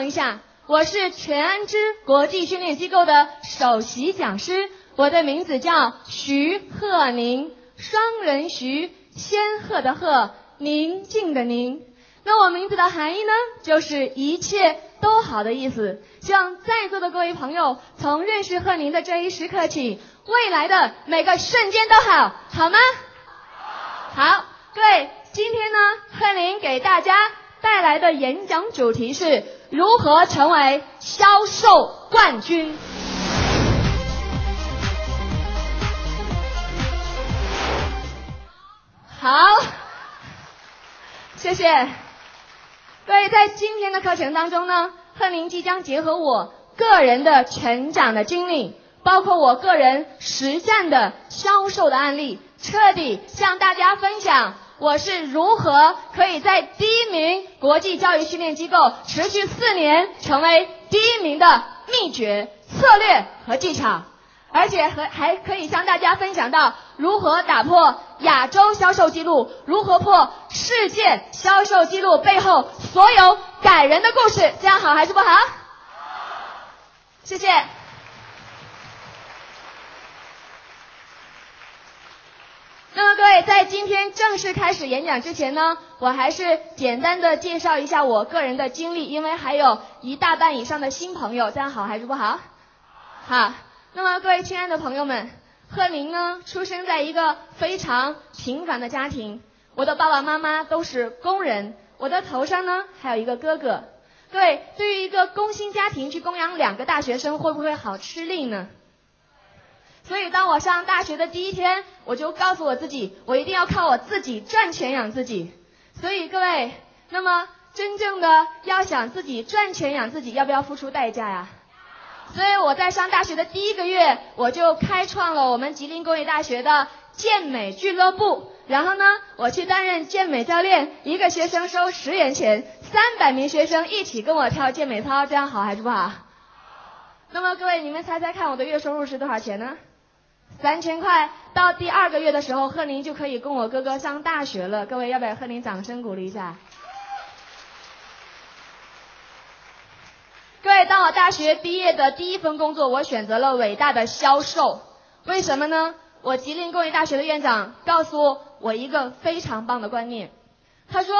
等一下，我是全安之国际训练机构的首席讲师，我的名字叫徐鹤宁，双人徐，仙鹤的鹤，宁静的宁。那我名字的含义呢，就是一切都好的意思。希望在座的各位朋友，从认识鹤宁的这一时刻起，未来的每个瞬间都好，好吗？好，各位，今天呢，贺林给大家带来的演讲主题是如何成为销售冠军。好，谢谢。各位，在今天的课程当中呢，贺林即将结合我个人的成长的经历，包括我个人实战的销售的案例。彻底向大家分享我是如何可以在第一名国际教育训练机构持续四年成为第一名的秘诀、策略和技巧，而且和还可以向大家分享到如何打破亚洲销售记录，如何破世界销售记录背后所有感人的故事。这样好还是不好？谢谢。在今天正式开始演讲之前呢，我还是简单的介绍一下我个人的经历，因为还有一大半以上的新朋友，这样好还是不好？好。那么各位亲爱的朋友们，贺林呢，出生在一个非常平凡的家庭，我的爸爸妈妈都是工人，我的头上呢还有一个哥哥。各位，对于一个工薪家庭去供养两个大学生，会不会好吃力呢？所以，当我上大学的第一天，我就告诉我自己，我一定要靠我自己赚钱养自己。所以，各位，那么真正的要想自己赚钱养自己，要不要付出代价呀？所以我在上大学的第一个月，我就开创了我们吉林工业大学的健美俱乐部。然后呢，我去担任健美教练，一个学生收十元钱，三百名学生一起跟我跳健美操，这样好还是不好？那么各位，你们猜猜看，我的月收入是多少钱呢？三千块，到第二个月的时候，贺林就可以供我哥哥上大学了。各位，要不要贺林掌声鼓励一下？各位，当我大学毕业的第一份工作，我选择了伟大的销售。为什么呢？我吉林工业大学的院长告诉我一个非常棒的观念，他说，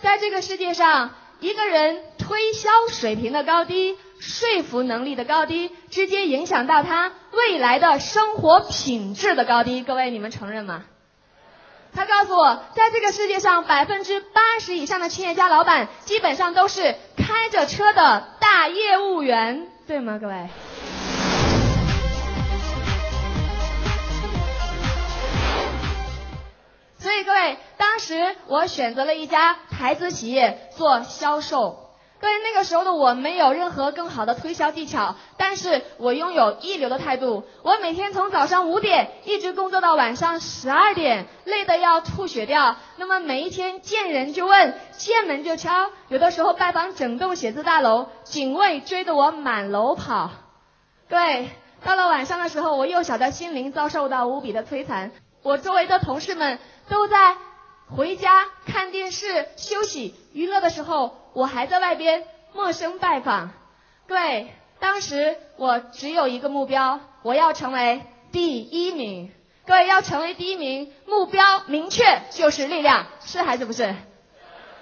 在这个世界上，一个人推销水平的高低。说服能力的高低，直接影响到他未来的生活品质的高低。各位，你们承认吗？他告诉我，在这个世界上，百分之八十以上的企业家老板，基本上都是开着车的大业务员，对吗？各位。所以，各位，当时我选择了一家台资企业做销售。各位，那个时候的我没有任何更好的推销技巧，但是我拥有一流的态度。我每天从早上五点一直工作到晚上十二点，累得要吐血掉。那么每一天见人就问，见门就敲，有的时候拜访整栋写字大楼，警卫追得我满楼跑。对，到了晚上的时候，我幼小的心灵遭受到无比的摧残。我周围的同事们都在回家看电视、休息、娱乐的时候。我还在外边陌生拜访，对，当时我只有一个目标，我要成为第一名。各位要成为第一名，目标明确就是力量，是还是不是？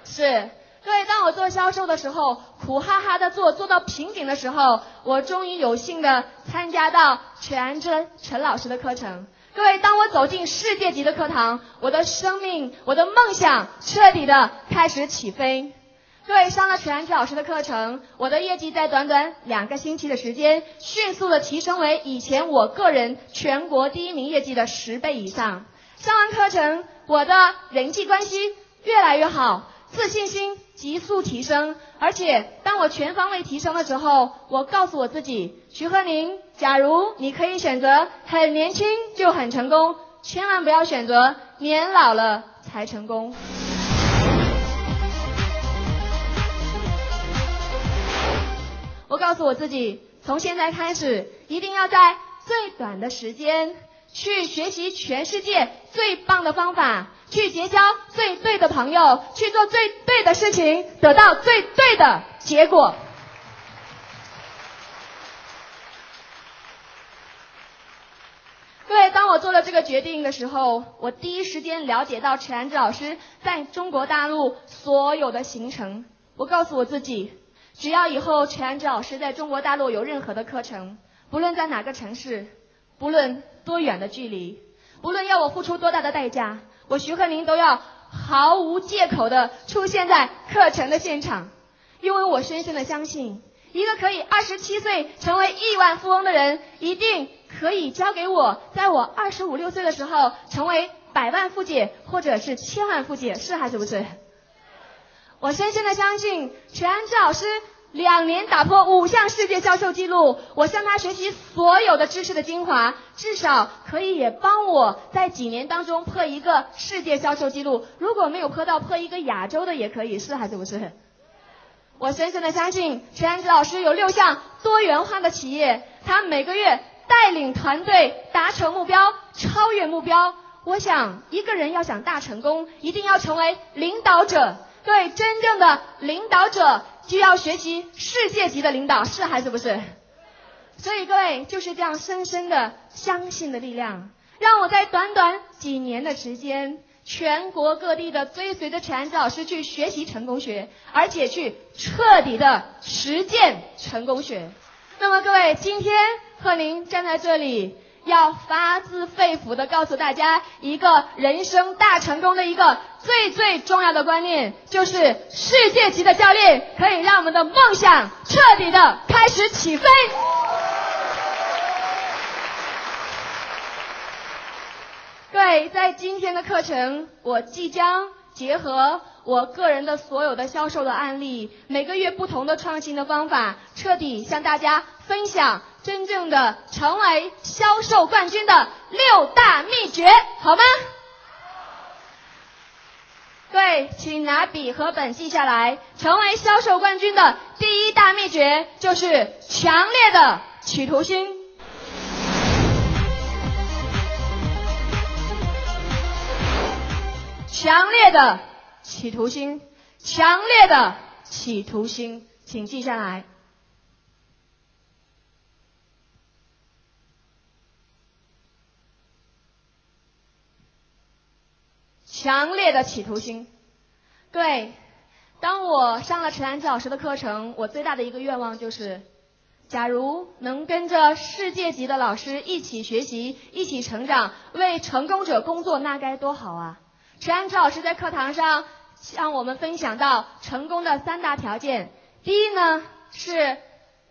是。各位，当我做销售的时候，苦哈哈的做，做到瓶颈的时候，我终于有幸的参加到全真陈老师的课程。各位，当我走进世界级的课堂，我的生命，我的梦想彻底的开始起飞。各位上了全安琪老师的课程，我的业绩在短短两个星期的时间，迅速的提升为以前我个人全国第一名业绩的十倍以上。上完课程，我的人际关系越来越好，自信心急速提升。而且，当我全方位提升的时候，我告诉我自己：徐鹤宁，假如你可以选择很年轻就很成功，千万不要选择年老了才成功。我告诉我自己，从现在开始，一定要在最短的时间去学习全世界最棒的方法，去结交最对的朋友，去做最对的事情，得到最对的结果。各位，当我做了这个决定的时候，我第一时间了解到陈安之老师在中国大陆所有的行程。我告诉我自己，只要以后陈安之老师在中国大陆有任何的课程，不论在哪个城市，不论多远的距离，不论要我付出多大的代价，我徐鹤林都要毫无借口的出现在课程的现场，因为我深深的相信，一个可以二十七岁成为亿万富翁的人，一定。可以交给我，在我二十五六岁的时候成为百万富姐或者是千万富姐，是还是不是？我深深的相信全安之老师两年打破五项世界销售记录，我向他学习所有的知识的精华，至少可以也帮我在几年当中破一个世界销售记录。如果没有破到，破一个亚洲的也可以，是还是不是？我深深的相信全安之老师有六项多元化的企业，他每个月。带领团队达成目标，超越目标。我想，一个人要想大成功，一定要成为领导者。对，真正的领导者就要学习世界级的领导，是还是不是？所以各位就是这样深深的相信的力量，让我在短短几年的时间，全国各地的追随着陈安之老师去学习成功学，而且去彻底的实践成功学。那么各位，今天。和您站在这里，要发自肺腑的告诉大家，一个人生大成功的一个最最重要的观念，就是世界级的教练可以让我们的梦想彻底的开始起飞。各位，在今天的课程，我即将结合我个人的所有的销售的案例，每个月不同的创新的方法，彻底向大家分享。真正的成为销售冠军的六大秘诀，好吗？对，请拿笔和本记下来。成为销售冠军的第一大秘诀就是强烈的企图心。强烈的企图心，强烈的企图心，请记下来。强烈的企图心，对。当我上了陈安之老师的课程，我最大的一个愿望就是，假如能跟着世界级的老师一起学习，一起成长，为成功者工作，那该多好啊！陈安之老师在课堂上向我们分享到成功的三大条件：第一呢是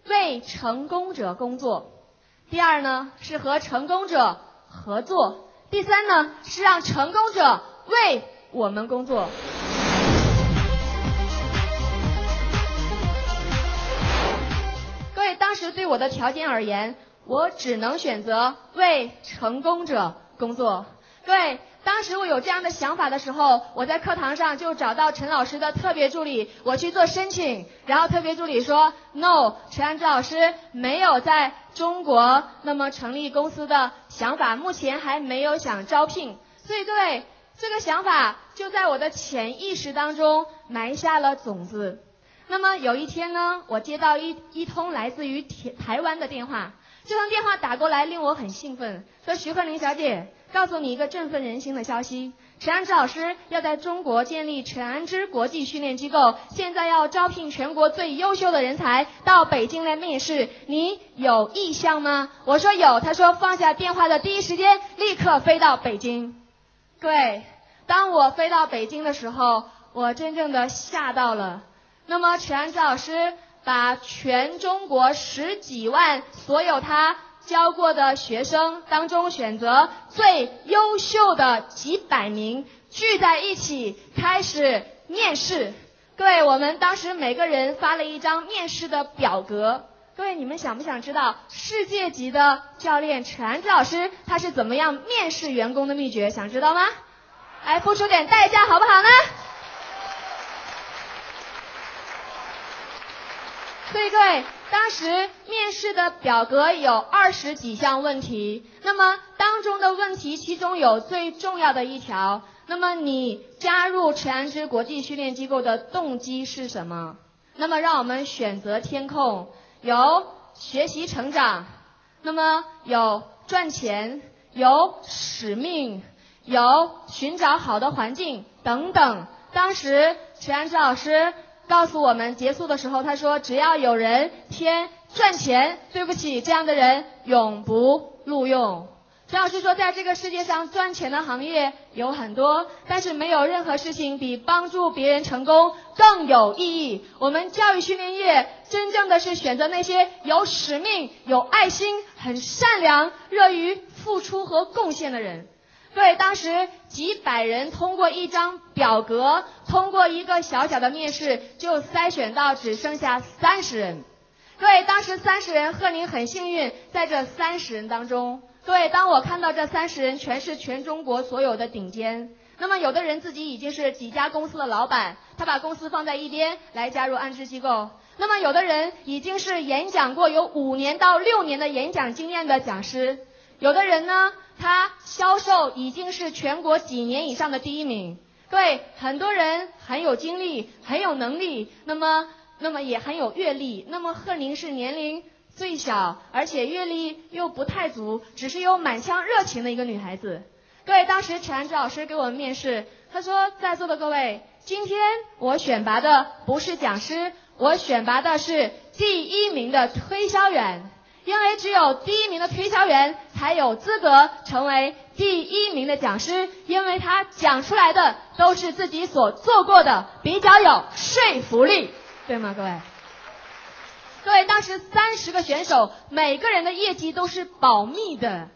为成功者工作；第二呢是和成功者合作；第三呢是让成功者。为我们工作。各位，当时对我的条件而言，我只能选择为成功者工作。各位，当时我有这样的想法的时候，我在课堂上就找到陈老师的特别助理，我去做申请，然后特别助理说：“No，陈安之老师没有在中国那么成立公司的想法，目前还没有想招聘。”所以各位。这个想法就在我的潜意识当中埋下了种子。那么有一天呢，我接到一一通来自于台台湾的电话，这通电话打过来令我很兴奋，说徐鹤林小姐，告诉你一个振奋人心的消息，陈安之老师要在中国建立陈安之国际训练机构，现在要招聘全国最优秀的人才到北京来面试，你有意向吗？我说有，他说放下电话的第一时间立刻飞到北京。对，当我飞到北京的时候，我真正的吓到了。那么陈安之老师把全中国十几万所有他教过的学生当中选择最优秀的几百名聚在一起开始面试。各位，我们当时每个人发了一张面试的表格。各位，你们想不想知道世界级的教练陈安之老师他是怎么样面试员工的秘诀？想知道吗？来，付出点代价好不好呢？所以各位，当时面试的表格有二十几项问题，那么当中的问题其中有最重要的一条，那么你加入陈安之国际训练机构的动机是什么？那么让我们选择天空，有学习成长，那么有赚钱，有使命，有寻找好的环境等等。当时陈安之老师告诉我们，结束的时候他说：“只要有人填赚钱，对不起，这样的人永不录用。”陈老师说，在这个世界上赚钱的行业有很多，但是没有任何事情比帮助别人成功更有意义。我们教育训练业真正的是选择那些有使命、有爱心、很善良、乐于付出和贡献的人。对，当时几百人通过一张表格，通过一个小小的面试，就筛选到只剩下三十人。对，当时三十人，贺宁很幸运，在这三十人当中。对，当我看到这三十人全是全中国所有的顶尖，那么有的人自己已经是几家公司的老板，他把公司放在一边来加入安置机构；那么有的人已经是演讲过有五年到六年的演讲经验的讲师；有的人呢，他销售已经是全国几年以上的第一名。对，很多人很有精力，很有能力，那么那么也很有阅历。那么贺宁是年龄。最小，而且阅历又不太足，只是有满腔热情的一个女孩子。各位，当时陈安之老师给我们面试，他说：“在座的各位，今天我选拔的不是讲师，我选拔的是第一名的推销员，因为只有第一名的推销员才有资格成为第一名的讲师，因为他讲出来的都是自己所做过的，比较有说服力，对吗？各位。”各位，当时三十个选手，每个人的业绩都是保密的，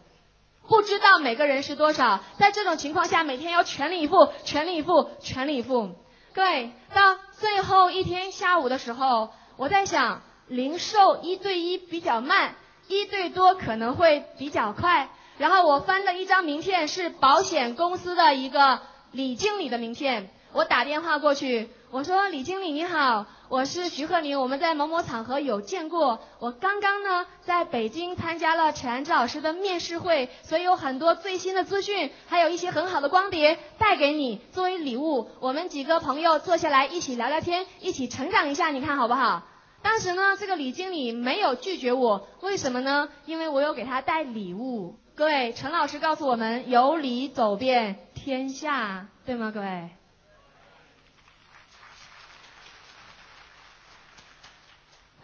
不知道每个人是多少。在这种情况下，每天要全力以赴，全力以赴，全力以赴。各位，到最后一天下午的时候，我在想，零售一对一比较慢，一对多可能会比较快。然后我翻了一张名片，是保险公司的一个李经理的名片，我打电话过去。我说李经理你好，我是徐鹤宁，我们在某某场合有见过。我刚刚呢在北京参加了陈安之老师的面试会，所以有很多最新的资讯，还有一些很好的光碟带给你作为礼物。我们几个朋友坐下来一起聊聊天，一起成长一下，你看好不好？当时呢这个李经理没有拒绝我，为什么呢？因为我有给他带礼物。各位，陈老师告诉我们，有礼走遍天下，对吗？各位。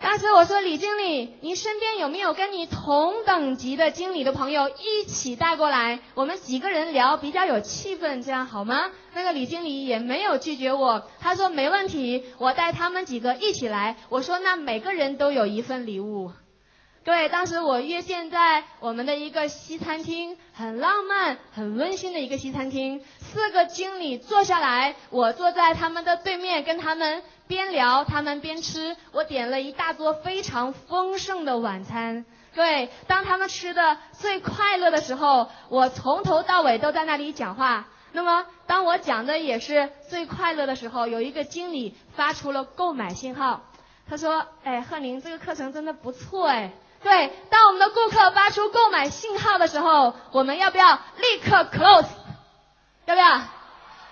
当时我说李经理，您身边有没有跟你同等级的经理的朋友一起带过来？我们几个人聊比较有气氛，这样好吗？那个李经理也没有拒绝我，他说没问题，我带他们几个一起来。我说那每个人都有一份礼物。对，当时我约现在我们的一个西餐厅，很浪漫、很温馨的一个西餐厅。四个经理坐下来，我坐在他们的对面，跟他们。边聊，他们边吃。我点了一大桌非常丰盛的晚餐。对，当他们吃的最快乐的时候，我从头到尾都在那里讲话。那么，当我讲的也是最快乐的时候，有一个经理发出了购买信号。他说：“哎，贺宁，这个课程真的不错哎。”对，当我们的顾客发出购买信号的时候，我们要不要立刻 close？要不要？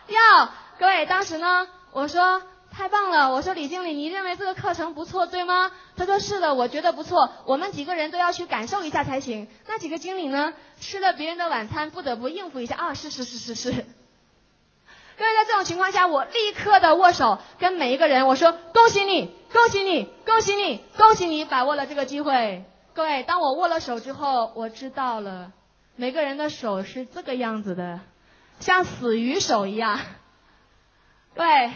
要。各位，当时呢，我说。太棒了！我说李经理，你认为这个课程不错，对吗？他说是的，我觉得不错。我们几个人都要去感受一下才行。那几个经理呢？吃了别人的晚餐，不得不应付一下。啊，是是是是是。各位，在这种情况下，我立刻的握手，跟每一个人我说：恭喜你，恭喜你，恭喜你，恭喜你，把握了这个机会。各位，当我握了手之后，我知道了，每个人的手是这个样子的，像死鱼手一样。对。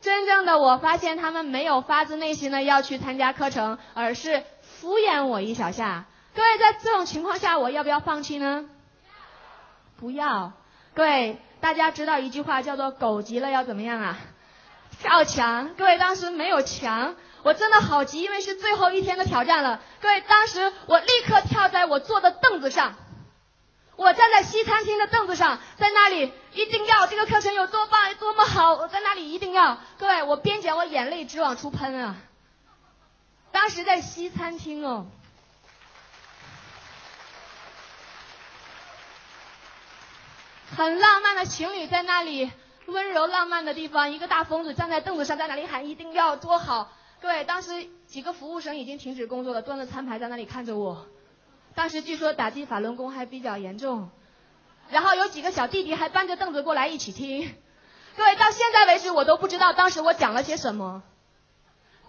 真正的我发现他们没有发自内心的要去参加课程，而是敷衍我一小下。各位在这种情况下，我要不要放弃呢？不要。各位，大家知道一句话叫做“狗急了要怎么样啊？跳墙。”各位当时没有墙，我真的好急，因为是最后一天的挑战了。各位当时我立刻跳在我坐的凳子上。我站在西餐厅的凳子上，在那里一定要这个课程有多棒，多么好，我在那里一定要。各位，我边讲我眼泪直往出喷啊！当时在西餐厅哦，很浪漫的情侣在那里温柔浪漫的地方，一个大疯子站在凳子上，在那里喊一定要多好。对，当时几个服务生已经停止工作了，端着餐盘在那里看着我。当时据说打击法轮功还比较严重，然后有几个小弟弟还搬着凳子过来一起听。各位，到现在为止我都不知道当时我讲了些什么。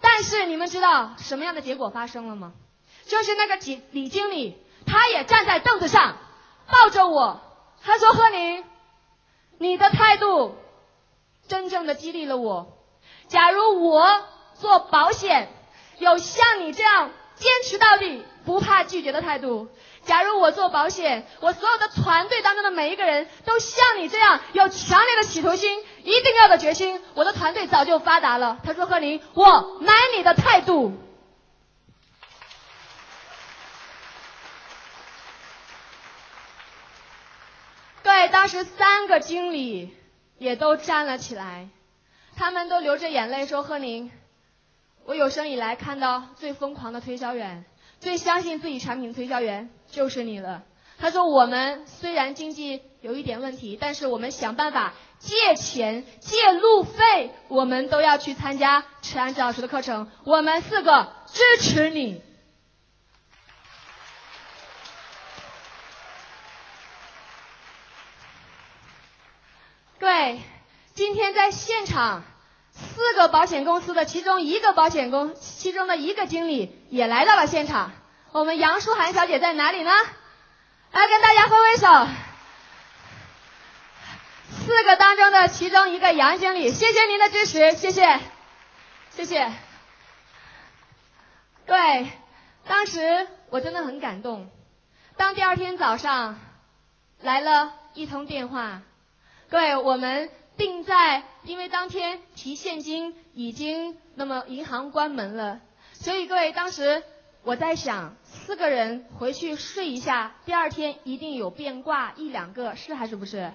但是你们知道什么样的结果发生了吗？就是那个李李经理，他也站在凳子上，抱着我，他说：“贺宁，你的态度真正的激励了我。假如我做保险，有像你这样坚持到底、不怕拒绝的态度；假如我做保险，我所有的团队当中的每一个人都像你这样有强烈的企图心、一定要的决心，我的团队早就发达了。”他说：“贺宁，我买你的态度。”对，当时三个经理也都站了起来，他们都流着眼泪说：“贺宁，我有生以来看到最疯狂的推销员，最相信自己产品的推销员就是你了。”他说：“我们虽然经济有一点问题，但是我们想办法借钱、借路费，我们都要去参加陈安之老师的课程。我们四个支持你。”对，今天在现场，四个保险公司的其中一个保险公，其中的一个经理也来到了现场。我们杨舒涵小姐在哪里呢？来跟大家挥挥手。四个当中的其中一个杨经理，谢谢您的支持，谢谢，谢谢。对，当时我真的很感动。当第二天早上来了一通电话。各位，我们定在，因为当天提现金已经，那么银行关门了，所以各位当时我在想，四个人回去睡一下，第二天一定有变卦一两个，是还是不是？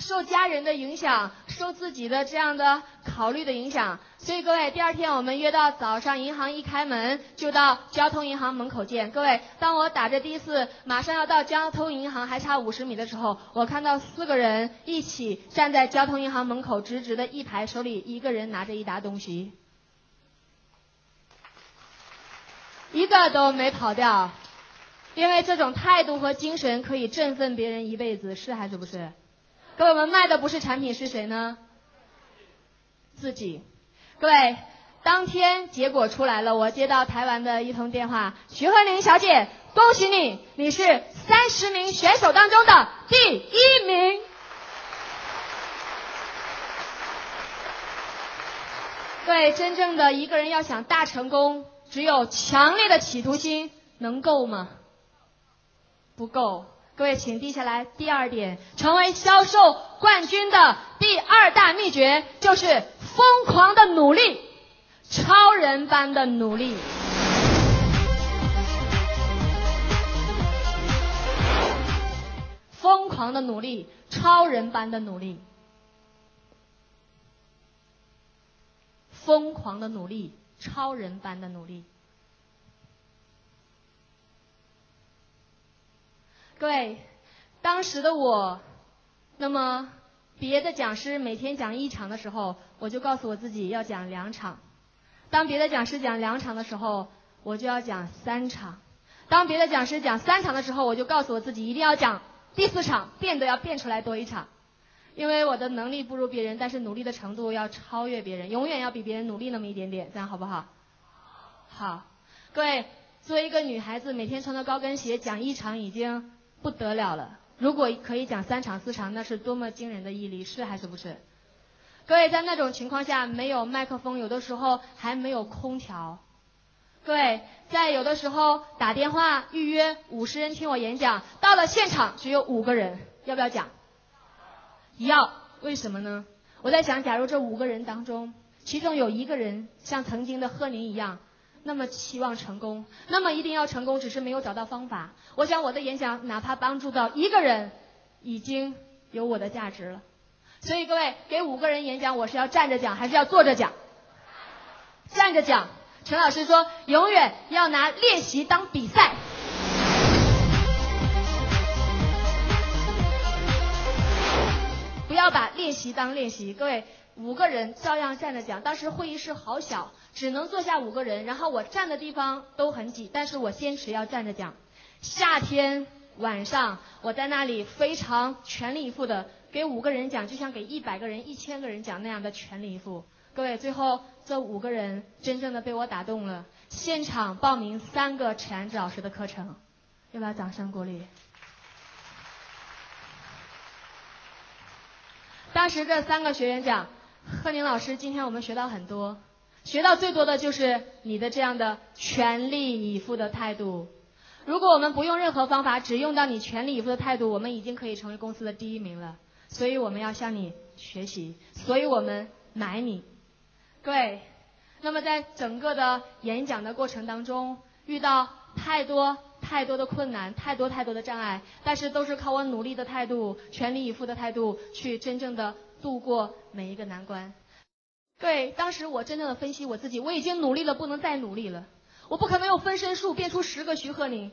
受家人的影响，受自己的这样的考虑的影响，所以各位，第二天我们约到早上，银行一开门就到交通银行门口见。各位，当我打着的士，马上要到交通银行，还差五十米的时候，我看到四个人一起站在交通银行门口，直直的一排，手里一个人拿着一沓东西，一个都没跑掉，因为这种态度和精神可以振奋别人一辈子，是还是不是？各位，我们卖的不是产品，是谁呢？自己。各位，当天结果出来了，我接到台湾的一通电话，徐慧玲小姐，恭喜你，你是三十名选手当中的第一名。对，真正的一个人要想大成功，只有强烈的企图心，能够吗？不够。各位，请记下来。第二点，成为销售冠军的第二大秘诀就是疯狂的努力，超人般的努力。疯狂的努力，超人般的努力。疯狂的努力，超人般的努力。各位，当时的我，那么别的讲师每天讲一场的时候，我就告诉我自己要讲两场；当别的讲师讲两场的时候，我就要讲三场；当别的讲师讲三场的时候，我就告诉我自己一定要讲第四场，变得要变出来多一场。因为我的能力不如别人，但是努力的程度要超越别人，永远要比别人努力那么一点点，这样好不好？好，各位，作为一个女孩子，每天穿着高跟鞋讲一场已经。不得了了！如果可以讲三场四场，那是多么惊人的毅力，是还是不是？各位，在那种情况下，没有麦克风，有的时候还没有空调。各位，在有的时候打电话预约五十人听我演讲，到了现场只有五个人，要不要讲？要，为什么呢？我在想，假如这五个人当中，其中有一个人像曾经的贺宁一样。那么期望成功，那么一定要成功，只是没有找到方法。我想我的演讲哪怕帮助到一个人，已经有我的价值了。所以各位，给五个人演讲，我是要站着讲还是要坐着讲？站着讲。陈老师说，永远要拿练习当比赛，不要把练习当练习。各位。五个人照样站着讲，当时会议室好小，只能坐下五个人，然后我站的地方都很挤，但是我坚持要站着讲。夏天晚上，我在那里非常全力以赴的给五个人讲，就像给一百个人、一千个人讲那样的全力以赴。各位，最后这五个人真正的被我打动了，现场报名三个陈安之老师的课程，要不要掌声鼓励？当时这三个学员讲，贺宁老师，今天我们学到很多，学到最多的就是你的这样的全力以赴的态度。如果我们不用任何方法，只用到你全力以赴的态度，我们已经可以成为公司的第一名了。所以我们要向你学习，所以我们买你。各位，那么在整个的演讲的过程当中，遇到太多太多的困难，太多太多的障碍，但是都是靠我努力的态度、全力以赴的态度，去真正的度过每一个难关。对，当时我真正的分析我自己，我已经努力了，不能再努力了，我不可能用分身术变出十个徐鹤宁。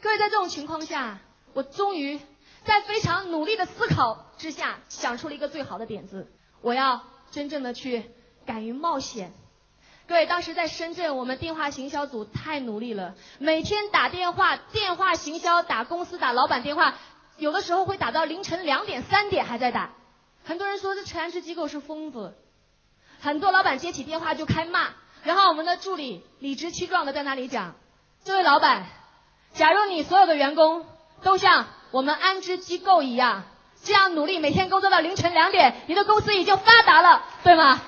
各位，在这种情况下，我终于在非常努力的思考之下，想出了一个最好的点子，我要真正的去。敢于冒险，各位，当时在深圳，我们电话行销组太努力了，每天打电话，电话行销打公司打老板电话，有的时候会打到凌晨两点三点还在打。很多人说这陈安之机构是疯子，很多老板接起电话就开骂，然后我们的助理理直气壮的在那里讲：“这位老板，假如你所有的员工都像我们安之机构一样，这样努力，每天工作到凌晨两点，你的公司已经发达了，对吗？”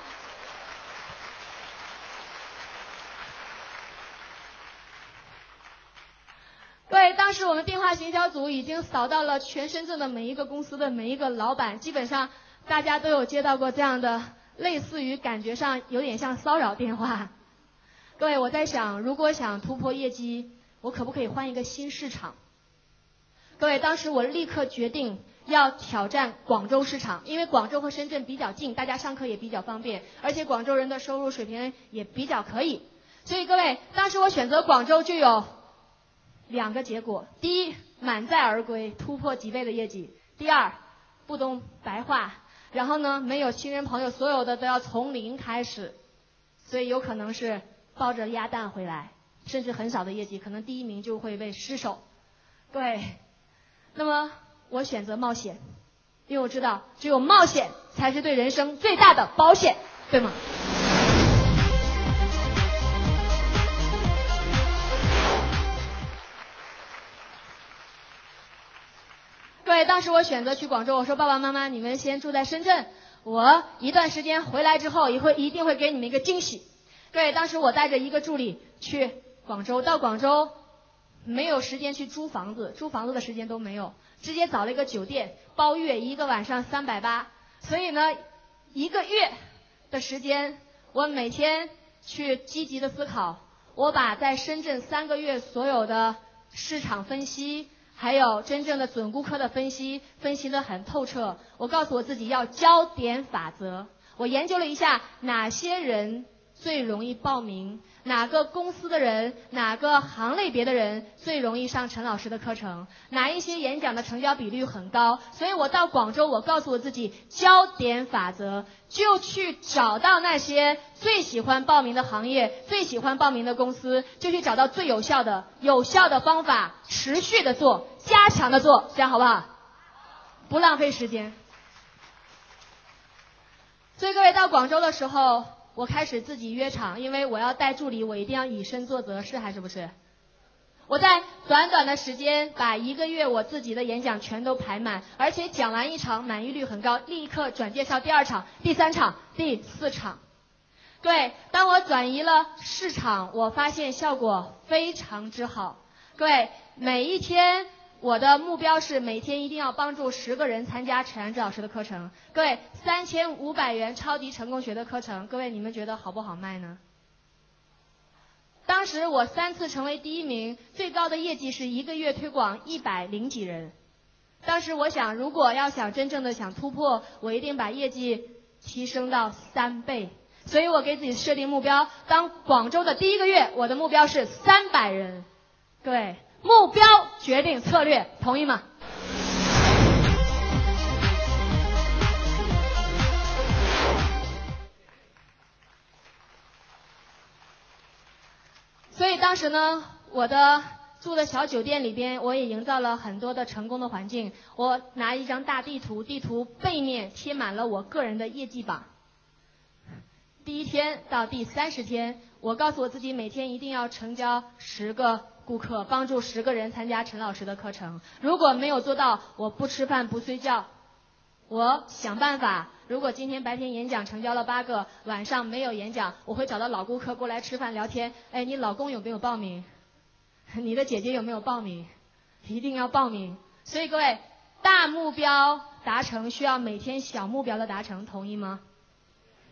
对，当时我们电话行销组已经扫到了全深圳的每一个公司的每一个老板，基本上大家都有接到过这样的类似于感觉上有点像骚扰电话。各位，我在想，如果想突破业绩，我可不可以换一个新市场？各位，当时我立刻决定要挑战广州市场，因为广州和深圳比较近，大家上课也比较方便，而且广州人的收入水平也比较可以。所以各位，当时我选择广州就有。两个结果：第一，满载而归，突破几倍的业绩；第二，不懂白话，然后呢，没有亲人朋友，所有的都要从零开始，所以有可能是抱着鸭蛋回来，甚至很少的业绩，可能第一名就会被失手。对，那么我选择冒险，因为我知道只有冒险才是对人生最大的保险，对吗？当时我选择去广州，我说爸爸妈妈，你们先住在深圳，我一段时间回来之后，也会一定会给你们一个惊喜。对，当时我带着一个助理去广州，到广州没有时间去租房子，租房子的时间都没有，直接找了一个酒店包月，一个晚上三百八。所以呢，一个月的时间，我每天去积极的思考，我把在深圳三个月所有的市场分析。还有真正的准顾客的分析，分析得很透彻。我告诉我自己要焦点法则。我研究了一下哪些人最容易报名，哪个公司的人，哪个行类别的人最容易上陈老师的课程，哪一些演讲的成交比率很高。所以我到广州，我告诉我自己焦点法则，就去找到那些最喜欢报名的行业，最喜欢报名的公司，就去找到最有效的、有效的方法，持续的做。加强的做，这样好不好？不浪费时间。所以各位到广州的时候，我开始自己约场，因为我要带助理，我一定要以身作则，是还是不是？我在短短的时间把一个月我自己的演讲全都排满，而且讲完一场满意率很高，立刻转介绍第二场、第三场、第四场。对，当我转移了市场，我发现效果非常之好。各位每一天。我的目标是每天一定要帮助十个人参加陈安之老师的课程。各位，三千五百元超级成功学的课程，各位你们觉得好不好卖呢？当时我三次成为第一名，最高的业绩是一个月推广一百零几人。当时我想，如果要想真正的想突破，我一定把业绩提升到三倍。所以我给自己设定目标，当广州的第一个月，我的目标是三百人。各位。目标决定策略，同意吗？所以当时呢，我的住的小酒店里边，我也营造了很多的成功的环境。我拿一张大地图，地图背面贴满了我个人的业绩榜。第一天到第三十天，我告诉我自己每天一定要成交十个顾客，帮助十个人参加陈老师的课程。如果没有做到，我不吃饭不睡觉。我想办法。如果今天白天演讲成交了八个，晚上没有演讲，我会找到老顾客过来吃饭聊天。哎，你老公有没有报名？你的姐姐有没有报名？一定要报名。所以各位，大目标达成需要每天小目标的达成，同意吗？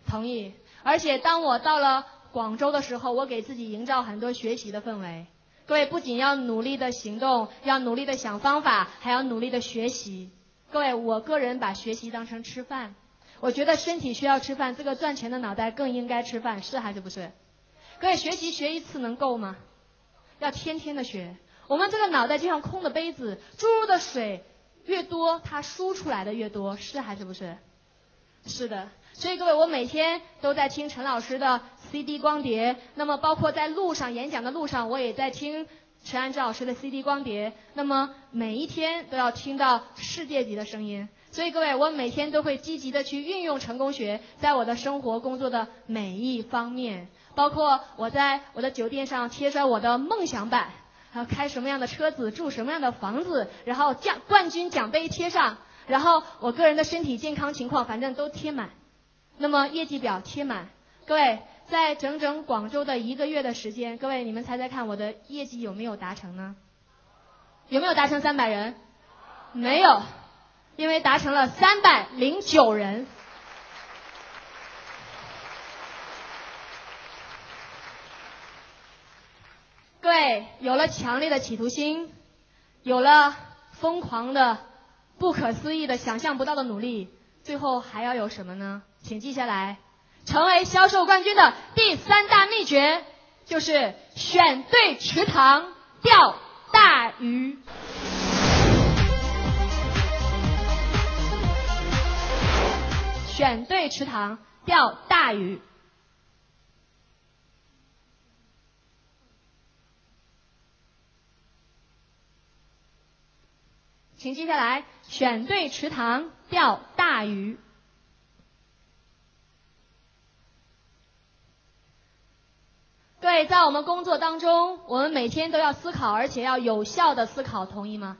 同意。而且当我到了广州的时候，我给自己营造很多学习的氛围。各位不仅要努力的行动，要努力的想方法，还要努力的学习。各位，我个人把学习当成吃饭。我觉得身体需要吃饭，这个赚钱的脑袋更应该吃饭，是还是不是？各位，学习学一次能够吗？要天天的学。我们这个脑袋就像空的杯子，注入的水越多，它输出来的越多，是还是不是？是的。所以各位，我每天都在听陈老师的 CD 光碟，那么包括在路上演讲的路上，我也在听陈安之老师的 CD 光碟，那么每一天都要听到世界级的声音。所以各位，我每天都会积极的去运用成功学，在我的生活工作的每一方面，包括我在我的酒店上贴上我的梦想版，还有开什么样的车子，住什么样的房子，然后奖冠军奖杯贴上，然后我个人的身体健康情况，反正都贴满，那么业绩表贴满。各位，在整整广州的一个月的时间，各位你们猜猜看，我的业绩有没有达成呢？有没有达成三百人？没有。因为达成了三百零九人，各位有了强烈的企图心，有了疯狂的、不可思议的、想象不到的努力，最后还要有什么呢？请记下来，成为销售冠军的第三大秘诀就是选对池塘，钓大鱼。选对池塘，钓大鱼。请记下来，选对池塘，钓大鱼。对，在我们工作当中，我们每天都要思考，而且要有效的思考，同意吗？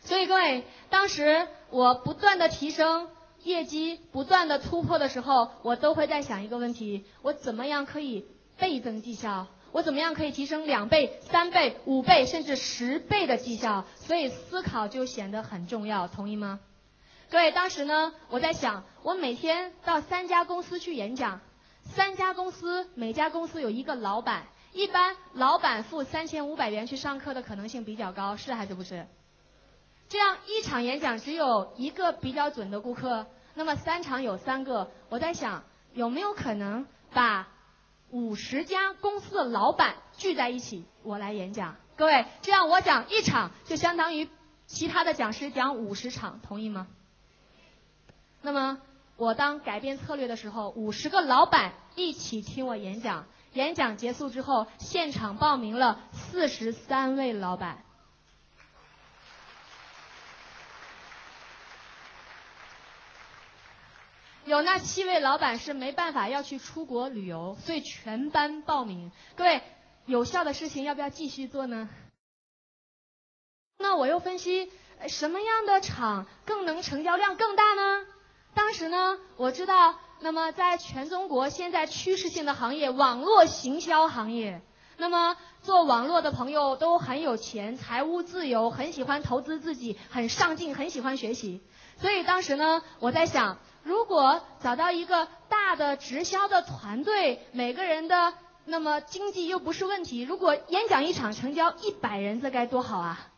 所以各位，当时我不断的提升。业绩不断的突破的时候，我都会在想一个问题：我怎么样可以倍增绩效？我怎么样可以提升两倍、三倍、五倍，甚至十倍的绩效？所以思考就显得很重要，同意吗？各位，当时呢，我在想，我每天到三家公司去演讲，三家公司每家公司有一个老板，一般老板付三千五百元去上课的可能性比较高，是还是不是？这样一场演讲只有一个比较准的顾客，那么三场有三个。我在想有没有可能把五十家公司的老板聚在一起，我来演讲。各位，这样我讲一场就相当于其他的讲师讲五十场，同意吗？那么我当改变策略的时候，五十个老板一起听我演讲。演讲结束之后，现场报名了四十三位老板。有那七位老板是没办法要去出国旅游，所以全班报名。各位，有效的事情要不要继续做呢？那我又分析什么样的厂更能成交量更大呢？当时呢，我知道，那么在全中国现在趋势性的行业，网络行销行业，那么做网络的朋友都很有钱，财务自由，很喜欢投资自己，很上进，很喜欢学习。所以当时呢，我在想。如果找到一个大的直销的团队，每个人的那么经济又不是问题。如果演讲一场成交一百人，这该多好啊！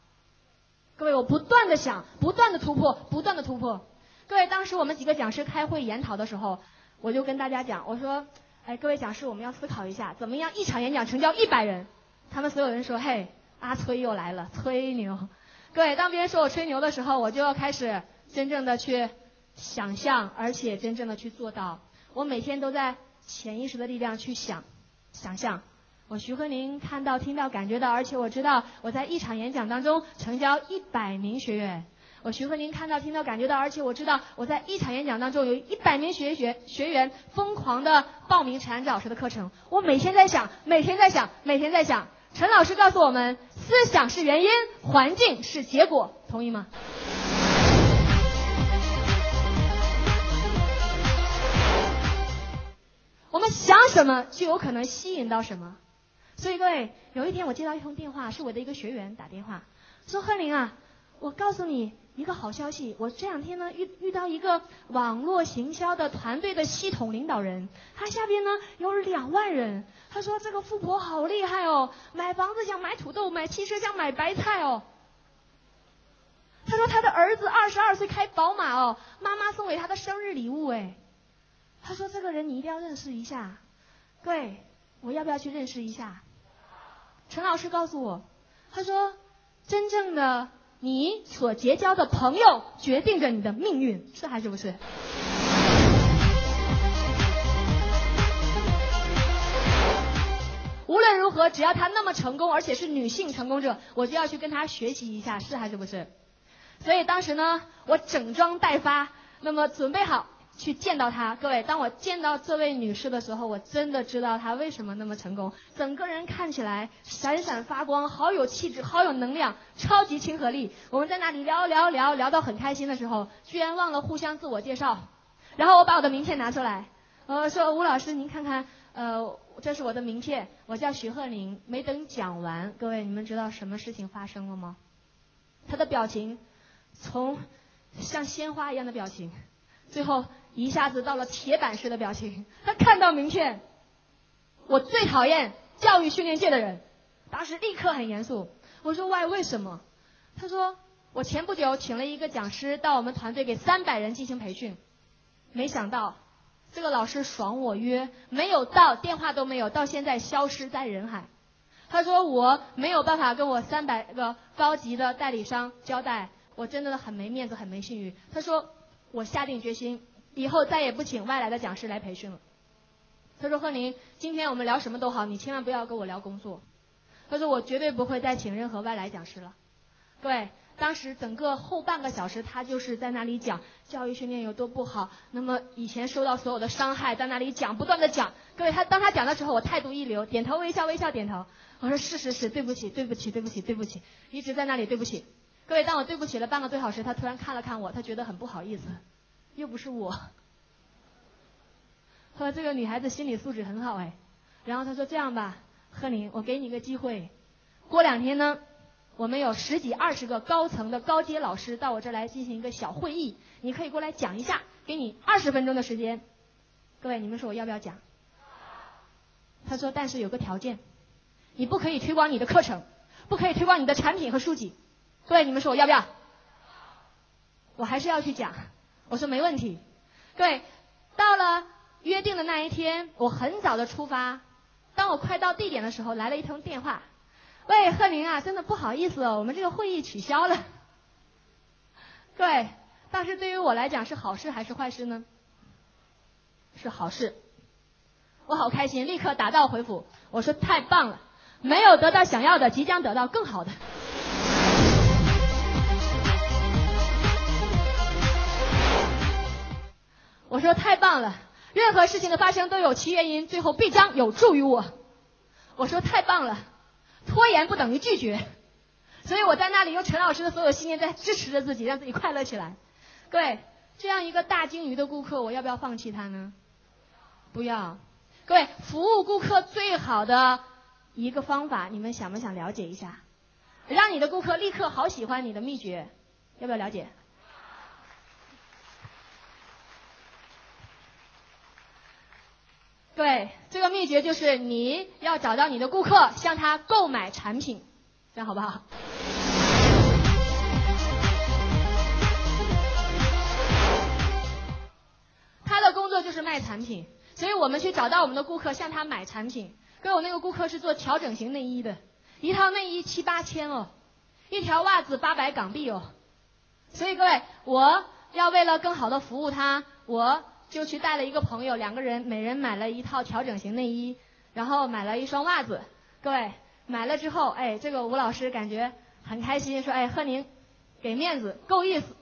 各位，我不断的想，不断的突破，不断的突破。各位，当时我们几个讲师开会研讨的时候，我就跟大家讲，我说，哎，各位讲师，我们要思考一下，怎么样一场演讲成交一百人？他们所有人说，嘿，阿崔又来了，吹牛。各位，当别人说我吹牛的时候，我就要开始真正的去。想象，而且真正的去做到。我每天都在潜意识的力量去想，想象。我徐鹤宁看到、听到、感觉到，而且我知道我在一场演讲当中成交一百名学员。我徐鹤林看到、听到、感觉到，而且我知道我在一场演讲当中有一百名学学学员疯狂的报名陈安之老师的课程。我每天在想，每天在想，每天在想。陈老师告诉我们，思想是原因，环境是结果，同意吗？我们想什么，就有可能吸引到什么。所以各位，有一天我接到一通电话，是我的一个学员打电话，说：“贺林啊，我告诉你一个好消息，我这两天呢遇遇到一个网络行销的团队的系统领导人，他下边呢有两万人。他说这个富婆好厉害哦，买房子像买土豆，买汽车像买白菜哦。他说他的儿子二十二岁开宝马哦，妈妈送给他的生日礼物哎。他说这个人你一定要认识一下，各位，我要不要去认识一下？”陈老师告诉我，他说：“真正的你所结交的朋友，决定着你的命运，是还是不是？”无论如何，只要他那么成功，而且是女性成功者，我就要去跟他学习一下，是还是不是？所以当时呢，我整装待发，那么准备好。去见到她，各位，当我见到这位女士的时候，我真的知道她为什么那么成功。整个人看起来闪闪发光，好有气质，好有能量，超级亲和力。我们在那里聊聊聊聊到很开心的时候，居然忘了互相自我介绍。然后我把我的名片拿出来，呃，说吴老师您看看，呃，这是我的名片，我叫徐鹤宁。没等讲完，各位你们知道什么事情发生了吗？他的表情从像鲜花一样的表情，最后。一下子到了铁板式的表情，他看到名片，我最讨厌教育训练界的人，当时立刻很严肃，我说 Why？，为什么？他说我前不久请了一个讲师到我们团队给三百人进行培训，没想到这个老师爽我约，没有到，电话都没有，到现在消失在人海。他说我没有办法跟我三百个高级的代理商交代，我真的很没面子，很没信誉。他说我下定决心。以后再也不请外来的讲师来培训了。他说：“贺宁，今天我们聊什么都好，你千万不要跟我聊工作。”他说：“我绝对不会再请任何外来讲师了。”各位，当时整个后半个小时，他就是在那里讲教育训练有多不好，那么以前受到所有的伤害，在那里讲，不断的讲。各位，他当他讲的时候，我态度一流，点头微笑，微笑点头。我说：“是是是，对不起，对不起，对不起，对不起。”一直在那里对不起。各位，当我对不起了半个多小时，他突然看了看我，他觉得很不好意思。又不是我，说这个女孩子心理素质很好哎，然后他说这样吧，贺林，我给你一个机会，过两天呢，我们有十几二十个高层的高阶老师到我这来进行一个小会议，你可以过来讲一下，给你二十分钟的时间，各位你们说我要不要讲？他说但是有个条件，你不可以推广你的课程，不可以推广你的产品和书籍，各位你们说我要不要？我还是要去讲。我说没问题，各位，到了约定的那一天，我很早的出发。当我快到地点的时候，来了一通电话，喂，贺宁啊，真的不好意思，我们这个会议取消了。各位，当时对于我来讲是好事还是坏事呢？是好事，我好开心，立刻打道回府，我说太棒了，没有得到想要的，即将得到更好的。我说太棒了，任何事情的发生都有其原因，最后必将有助于我。我说太棒了，拖延不等于拒绝，所以我在那里用陈老师的所有信念在支持着自己，让自己快乐起来。各位，这样一个大鲸鱼的顾客，我要不要放弃他呢？不要。各位，服务顾客最好的一个方法，你们想不想了解一下？让你的顾客立刻好喜欢你的秘诀，要不要了解？对，这个秘诀就是你要找到你的顾客，向他购买产品，这样好不好？他的工作就是卖产品，所以我们去找到我们的顾客，向他买产品。跟我那个顾客是做调整型内衣的，一套内衣七八千哦，一条袜子八百港币哦。所以各位，我要为了更好的服务他，我。就去带了一个朋友，两个人每人买了一套调整型内衣，然后买了一双袜子，各位买了之后，哎，这个吴老师感觉很开心，说，哎，贺宁给面子，够意思。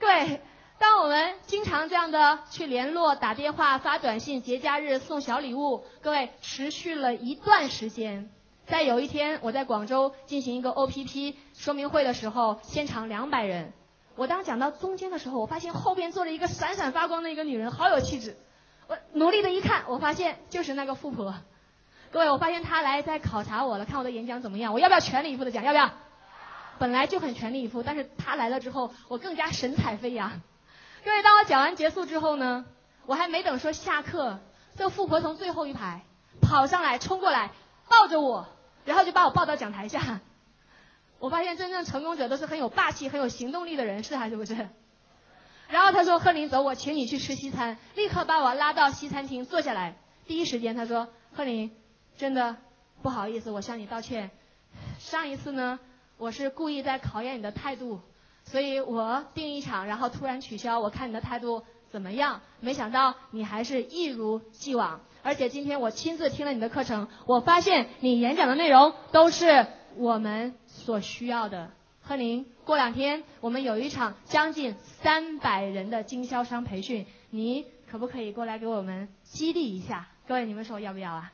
各位，当我们经常这样的去联络、打电话、发短信、节假日送小礼物，各位持续了一段时间。在有一天，我在广州进行一个 OPP 说明会的时候，现场两百人。我当讲到中间的时候，我发现后边坐着一个闪闪发光的一个女人，好有气质。我努力的一看，我发现就是那个富婆。各位，我发现她来在考察我了，看我的演讲怎么样，我要不要全力以赴的讲？要不要？本来就很全力以赴，但是她来了之后，我更加神采飞扬。各位，当我讲完结束之后呢，我还没等说下课，这富婆从最后一排跑上来，冲过来抱着我。然后就把我抱到讲台下，我发现真正成功者都是很有霸气、很有行动力的人，是还是不是？然后他说：“贺林，走，我请你去吃西餐。”立刻把我拉到西餐厅坐下来。第一时间他说：“贺林，真的不好意思，我向你道歉。上一次呢，我是故意在考验你的态度，所以我订一场，然后突然取消。我看你的态度怎么样？没想到你还是一如既往。”而且今天我亲自听了你的课程，我发现你演讲的内容都是我们所需要的。贺宁，过两天我们有一场将近三百人的经销商培训，你可不可以过来给我们激励一下？各位，你们说要不要啊？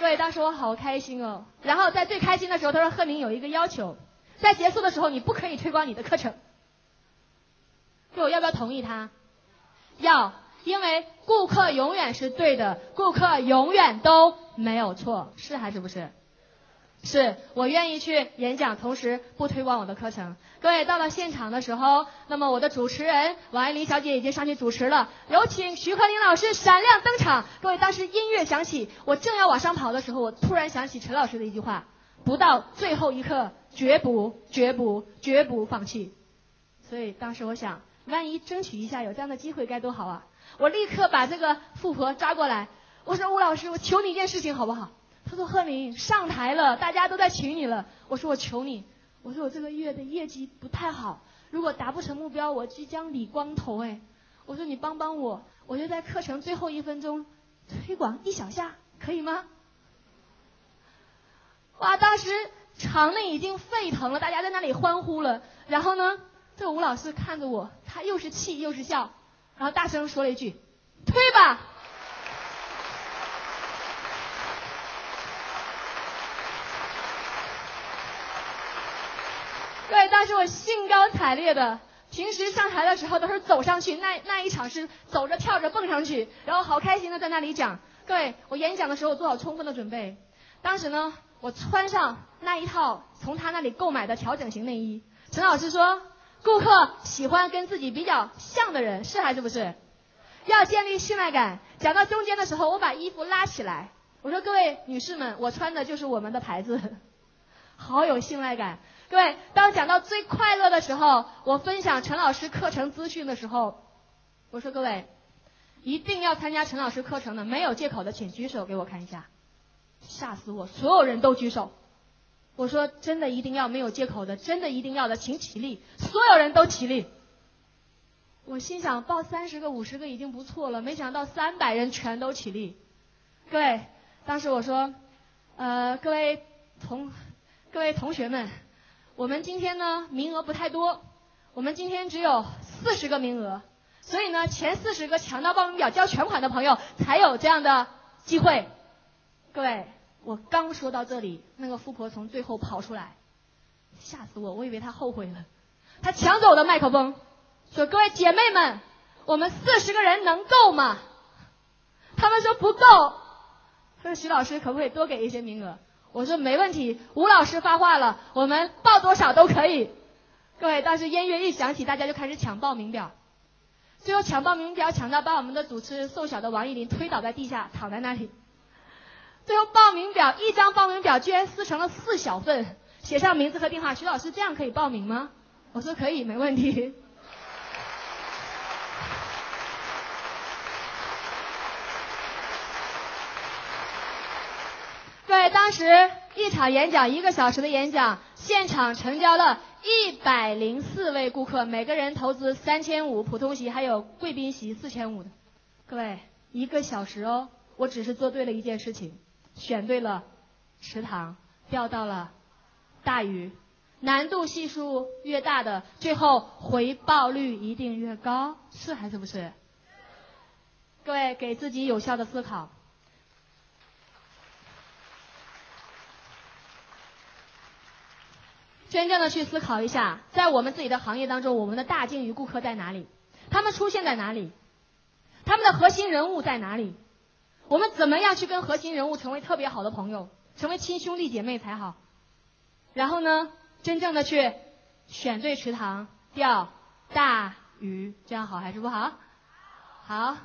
各位，当时我好开心哦。然后在最开心的时候，他说：“贺宁有一个要求。”在结束的时候，你不可以推广你的课程。就我要不要同意他？要，因为顾客永远是对的，顾客永远都没有错，是还是不是？是我愿意去演讲，同时不推广我的课程。各位到了现场的时候，那么我的主持人王爱玲小姐已经上去主持了，有请徐鹤林老师闪亮登场。各位，当时音乐响起，我正要往上跑的时候，我突然想起陈老师的一句话：不到最后一刻。绝不，绝不，绝不放弃。所以当时我想，万一争取一下有这样的机会，该多好啊！我立刻把这个富婆抓过来，我说吴老师，我求你一件事情好不好？他说贺林上台了，大家都在请你了。我说我求你，我说我这个月的业绩不太好，如果达不成目标，我即将理光头哎。我说你帮帮我，我就在课程最后一分钟推广一小下，可以吗？哇，当时。场内已经沸腾了，大家在那里欢呼了。然后呢，这吴老师看着我，他又是气又是笑，然后大声说了一句：“推吧！”对，当时我兴高采烈的。平时上台的时候都是走上去，那那一场是走着跳着蹦上去，然后好开心的在那里讲。各位，我演讲的时候做好充分的准备。当时呢。我穿上那一套从他那里购买的调整型内衣。陈老师说，顾客喜欢跟自己比较像的人，是还是不是？要建立信赖感。讲到中间的时候，我把衣服拉起来，我说：“各位女士们，我穿的就是我们的牌子，好有信赖感。”各位，当讲到最快乐的时候，我分享陈老师课程资讯的时候，我说：“各位，一定要参加陈老师课程的，没有借口的，请举手给我看一下。”吓死我！所有人都举手。我说真的，一定要没有借口的，真的一定要的，请起立。所有人都起立。我心想报三十个、五十个已经不错了，没想到三百人全都起立。各位，当时我说，呃，各位同各位同学们，我们今天呢名额不太多，我们今天只有四十个名额，所以呢前四十个抢到报名表交全款的朋友才有这样的机会。各位。我刚说到这里，那个富婆从最后跑出来，吓死我！我以为她后悔了，她抢走我的麦克风，说：“各位姐妹们，我们四十个人能够吗？”他们说不够。他说：“徐老师可不可以多给一些名额？”我说：“没问题。”吴老师发话了，我们报多少都可以。各位，当时音乐一响起，大家就开始抢报名表，最后抢报名表抢到把我们的主持人瘦小的王艺林推倒在地下，躺在那里。最后报名表一张报名表居然撕成了四小份，写上名字和电话。徐老师这样可以报名吗？我说可以，没问题。对，当时一场演讲一个小时的演讲，现场成交了一百零四位顾客，每个人投资三千五，普通席还有贵宾席四千五的。各位，一个小时哦，我只是做对了一件事情，选对了池塘，钓到了大鱼。难度系数越大的，最后回报率一定越高，是还是不是？各位，给自己有效的思考。真正的去思考一下，在我们自己的行业当中，我们的大鲸鱼顾客在哪里？他们出现在哪里？他们的核心人物在哪里？我们怎么样去跟核心人物成为特别好的朋友，成为亲兄弟姐妹才好？然后呢，真正的去选对池塘，钓大鱼，这样好还是不好？好。